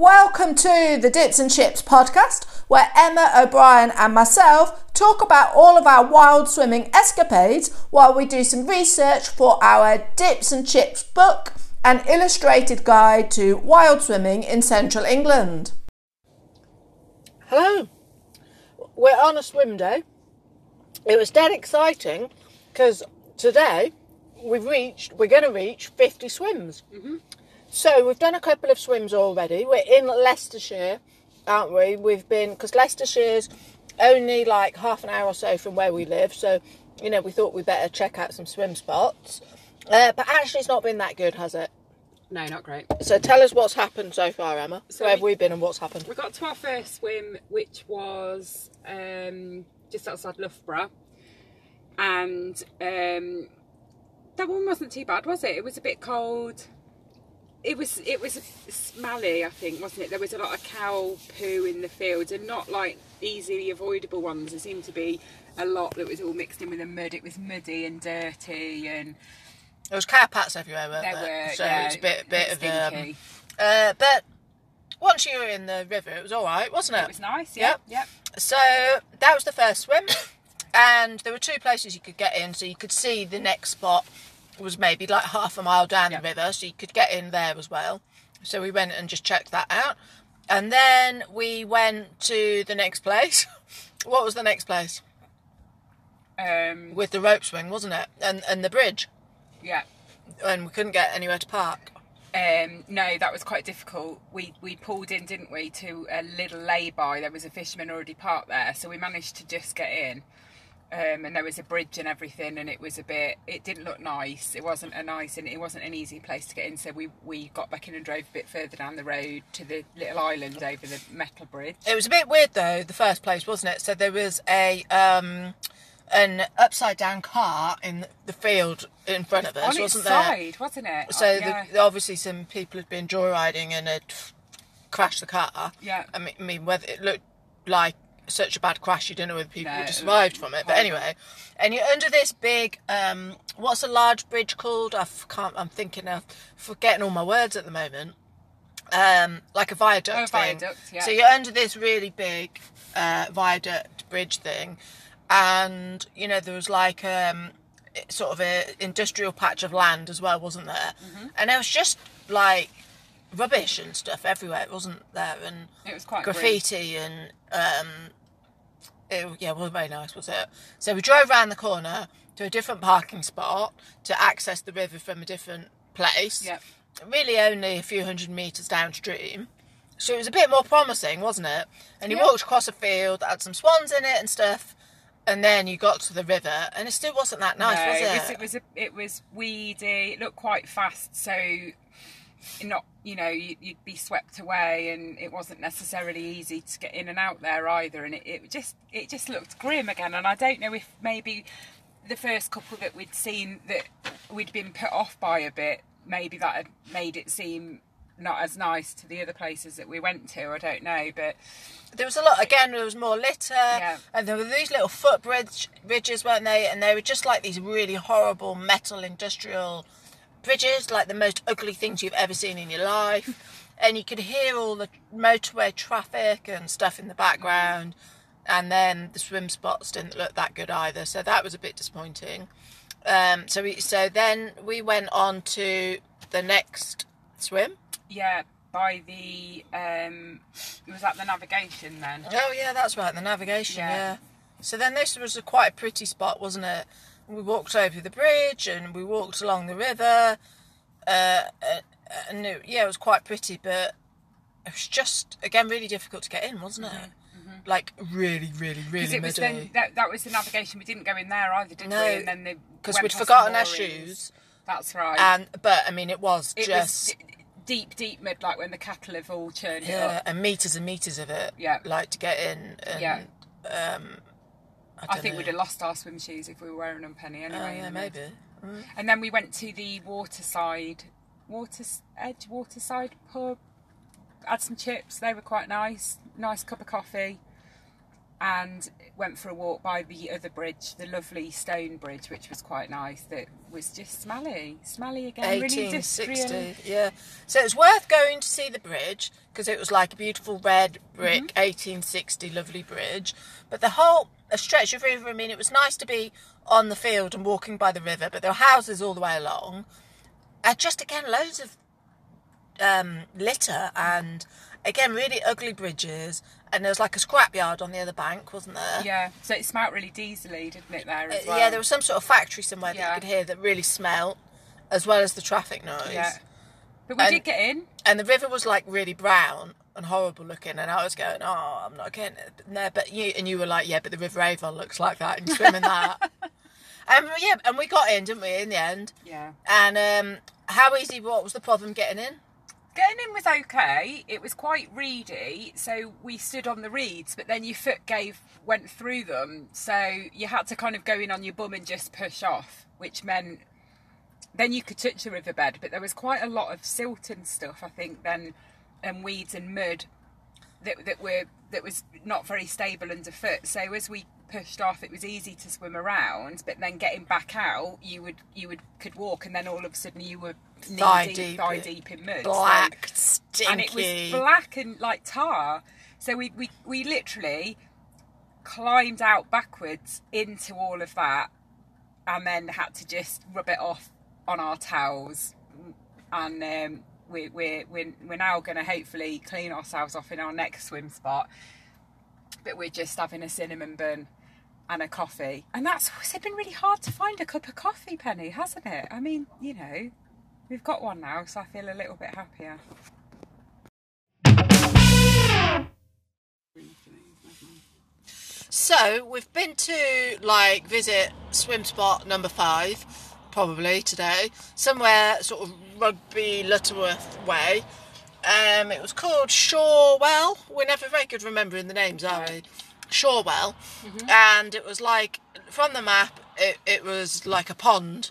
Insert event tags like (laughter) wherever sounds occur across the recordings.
Welcome to the Dips and Chips podcast, where Emma O'Brien and myself talk about all of our wild swimming escapades while we do some research for our Dips and Chips book, an illustrated guide to wild swimming in central England. Hello, we're on a swim day. It was dead exciting because today we've reached, we're going to reach 50 swims. Mm-hmm. So we've done a couple of swims already. We're in Leicestershire, aren't we? We've been because Leicestershire's only like half an hour or so from where we live. So you know we thought we'd better check out some swim spots. Uh, but actually, it's not been that good, has it? No, not great. So tell us what's happened so far, Emma. So where have we- we been and what's happened? We got to our first swim, which was um, just outside Loughborough, and um, that one wasn't too bad, was it? It was a bit cold. It was it was smelly, I think, wasn't it? There was a lot of cow poo in the fields, and not like easily avoidable ones. There seemed to be a lot that was all mixed in with the mud. It was muddy and dirty, and There was cow pats everywhere, weren't there there? were so yeah, it was a bit, bit of um, uh, but once you were in the river, it was all right, wasn't it? It was nice, yeah, Yep. yeah. So that was the first swim, (coughs) and there were two places you could get in. So you could see the next spot was maybe like half a mile down Yeah. the river, so you could get in there as well. So we went and just checked that out, and then we went to the next place. (laughs) what was the next place? Um, With the rope swing, wasn't it? And and the bridge, yeah. and we couldn't get anywhere to park. Um, no, that was quite difficult. We we pulled in, didn't we, to a little lay-by. There was a fisherman already parked there, so we managed to just get in. Um, and there was a bridge and everything, and it was a bit. It didn't look nice. It wasn't a nice, and it wasn't an easy place to get in. So we we got back in and drove a bit further down the road to the little island over the metal bridge. It was a bit weird though, the first place, wasn't it? So there was a um an upside down car in the field in front of us, On its wasn't there? side, wasn't it? So Oh, yeah. the, obviously some people had been joyriding and had crashed the car. Yeah. I mean, I mean whether it looked like such a bad crash, you don't know whether people No, it survived from it. But anyway, and you're under this big um what's a large bridge called? I can't. I'm thinking of forgetting all my words at the moment. Um, like a viaduct. Oh, thing. viaduct, yeah. So you're under this really big uh, viaduct bridge thing, and you know there was like um sort of a industrial patch of land as well, wasn't there? Mm-hmm. And it was just like rubbish and stuff everywhere, it wasn't there? And It was quite graffiti and um, it, yeah, wasn't very nice, was it? So we drove around the corner to a different parking spot to access the river from a different place. Yep. Really, only a few hundred meters downstream. So it was a bit more promising, wasn't it? And you Yeah. walked across a field, that had some swans in it and stuff, and then you got to the river, and it still wasn't that nice, no, was it? it was it was, a, it was weedy. It looked quite fast, so not you know you, you'd be swept away, and it wasn't necessarily easy to get in and out there either. And it, it just it just looked grim again. And I don't know if maybe the first couple that we'd seen that we'd been put off by a bit, maybe that had made it seem not as nice to the other places that we went to. I don't know, but there was a lot again there was more litter and there were these little footbridge bridges weren't they and they were just like these really horrible metal industrial bridges like the most ugly things you've ever seen in your life and you could hear all the motorway traffic and stuff in the background and then the swim spots didn't look that good either so that was a bit disappointing um, so we so then we went on to the next swim yeah. By the um, it was at the navigation then. Oh yeah, that's right. The navigation. Yeah. Yeah. So then this was a quite a pretty spot, wasn't it? We walked over the bridge and we walked along the river, uh, uh, and it, yeah, it was quite pretty, but it was just again really difficult to get in, wasn't it? Like really, really, really it was then muddy. that, that was the navigation. We didn't go in there either, did No, we? And then Because we'd forgotten our shoes, That's right. and but I mean it was it just was d- deep, deep mud, like when the cattle have all churned yeah, and meters and meters of it. Yeah. like to get in. And, Yeah. um, I, I think know. we'd have lost our swim shoes if we were wearing them, Penny. Anyway, Oh yeah, mud. maybe. And then we went to the waterside, water edge waterside pub. Had some chips. They were quite nice. Nice cup of coffee. And went for a walk by the other bridge, the lovely stone bridge, which was quite nice. That was just smelly, smelly again, 1860, industrial. yeah. So it's worth going to see the bridge because it was like a beautiful red brick mm-hmm. 1860 lovely bridge. But the whole a stretch of river, I mean, it was nice to be on the field and walking by the river, but there were houses all the way along. And just again, loads of um, litter and again, really ugly bridges. And there was like a scrapyard on the other bank, wasn't there? Yeah, so it smelt really diesely, didn't it? There as Uh, well. Yeah, there was some sort of factory somewhere that you could hear that really smelt, as well as the traffic noise. Yeah. But we And- did get in. And the river was like really brown and horrible looking, and I was going, "Oh, I'm not getting it there." But you and you were like, "Yeah, but the River Avon looks like that, and you swim in (laughs) that." and yeah, and we got in, didn't we? In the end, Yeah. and um, how easy? What was the problem getting in? Getting in was okay. It was quite reedy, so we stood on the reeds, but then your foot gave went through them, so you had to kind of go in on your bum and just push off, which meant then you could touch the riverbed, but there was quite a lot of silt and stuff, I think, then and weeds and mud that that were that was not very stable underfoot. So as we pushed off, it was easy to swim around, but then getting back out, you would you would could walk, and then all of a sudden you were knee Thigh deep, deep thigh in- deep in mud, So- Black, stinky. and it was black and like tar. So we we we literally climbed out backwards into all of that, and then had to just rub it off on our towels, and um, we, we're we're we're now going to hopefully clean ourselves off in our next swim spot. But we're just having a cinnamon bun and a coffee, and that's it's been really hard to find a cup of coffee, Penny, hasn't it? I mean, you know, we've got one now, so I feel a little bit happier. So we've been to like visit swim spot number five, probably today, somewhere sort of Rugby Lutterworth way. Um, it was called Shawell. We're never very good remembering the names, are we? Shawell, and it was like from the map, it, it was like a pond.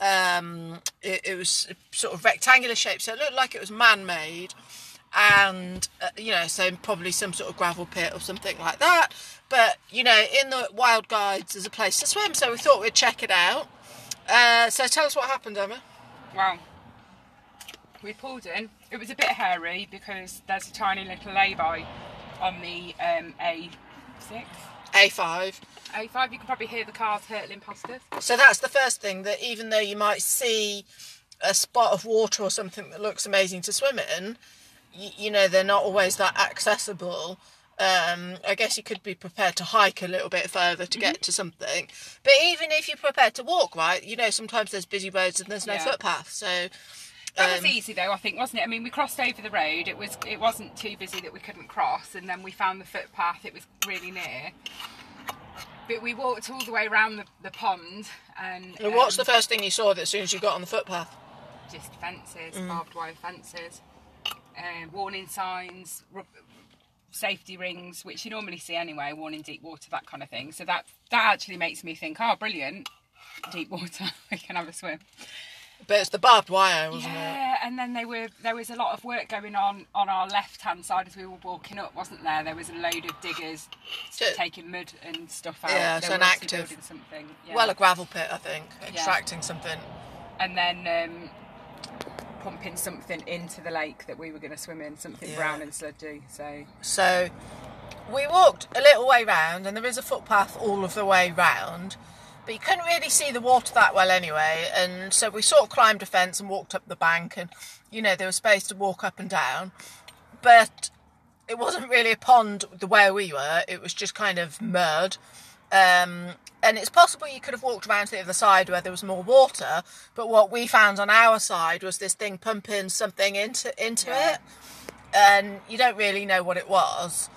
Um, it, it was sort of rectangular shape, so it looked like it was man-made and uh, you know so probably some sort of gravel pit or something like that but you know in the wild guides there's a place to swim so we thought we'd check it out uh, so tell us what happened emma Well, we pulled in. It was a bit hairy because there's a tiny little lay-by on the um, A6. a5 A5, you can probably hear the cars hurtling past us. so that's the first thing that even though you might see a spot of water or something that looks amazing to swim in you, you know they're not always that accessible um, I guess you could be prepared to hike a little bit further to get to something. But even if you're prepared to walk, right, you know, sometimes there's busy roads and there's no Yeah. footpath. So That was Um, easy though, I think, wasn't it? I mean, we crossed over the road. It was. It wasn't too busy that we couldn't cross, and then we found the footpath. It was really near. But we walked all the way around the, the pond, and, And what's um, the first thing you saw that as soon as you got on the footpath? just fences, Mm. barbed wire fences, um, warning signs, ru- safety rings, which you normally see anyway, warning deep water, that kind of thing. So that that actually makes me think, oh, brilliant, deep water, (laughs) we can have a swim. But it's the barbed wire, wasn't it? Yeah, and then they were there was a lot of work going on on our left hand side as we were walking up, wasn't there? There was a load of diggers So- taking mud and stuff out. Yeah, They so an active- something. Yeah. Well, a gravel pit, I think, extracting something. and then um, pumping something into the lake that we were going to swim in, something Yeah. brown and sludgy. So So we walked a little way round, and there is a footpath all of the way round, but you couldn't really see the water that well anyway. And so we sort of climbed a fence and walked up the bank, and you know there was space to walk up and down, but it wasn't really a pond the way we were. It was just kind of mud. Um, and it's possible you could have walked around to the other side where there was more water, but what we found on our side was this thing pumping something into into Yeah. it, and you don't really know what it was.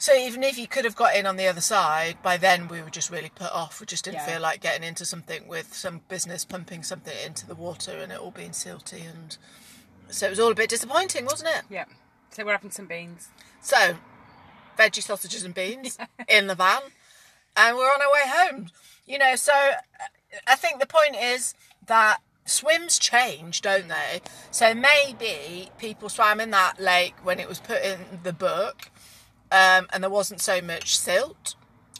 So even if you could have got in on the other side, by then we were just really put off. We just didn't Yeah. feel like getting into something with some business pumping something into the water and it all being silty, and so it was all a bit disappointing, wasn't it? yeah, so we're having some beans. So, veggie sausages and beans (laughs) in the van, and we're on our way home. You know, so I think the point is that swims change, don't they? So maybe people swam in that lake when it was put in the book, um, and there wasn't so much silt,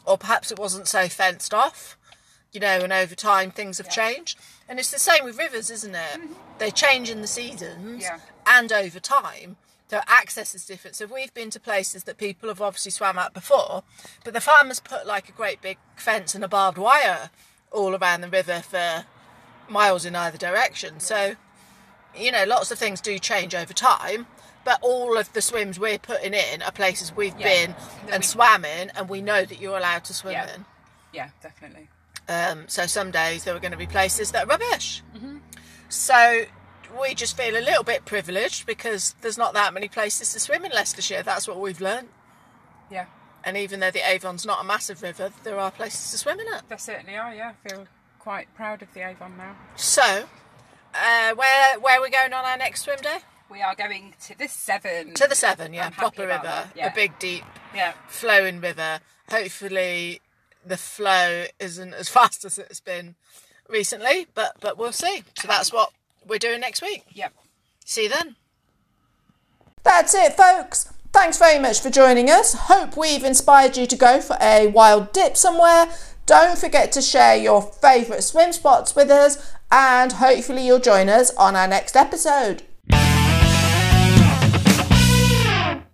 or perhaps it wasn't so fenced off. You know, and over time things have changed. And it's the same with rivers, isn't it? Mm-hmm. They change in the seasons yeah. and over time. So access is different. So we've been to places that people have obviously swam at before, but the farmers put like a great big fence and a barbed wire all around the river for miles in either direction. So, you know, lots of things do change over time. But all of the swims we're putting in are places we've yeah. been and we... swam in, and we know that you're allowed to swim yeah. in. Yeah, definitely. Um, so some days there are going to be places that are rubbish. Mm-hmm. So we just feel a little bit privileged because there's not that many places to swim in Leicestershire. That's what we've learned. Yeah. And even though the Avon's not a massive river, there are places to swim in it. There certainly are. Yeah, I feel quite proud of the Avon now. So, uh, where where are we going on our next swim day? We are going to the Severn. To the Severn, yeah, proper river, yeah. a big, deep, yeah, flowing river. Hopefully, the flow isn't as (laughs) fast as it's been recently, but but we'll see. So that's what we're doing next week. Yep. See you then. That's it, folks. Thanks very much for joining us. Hope we've inspired you to go for a wild dip somewhere. Don't forget to share your favourite swim spots with us, and hopefully, you'll join us on our next episode.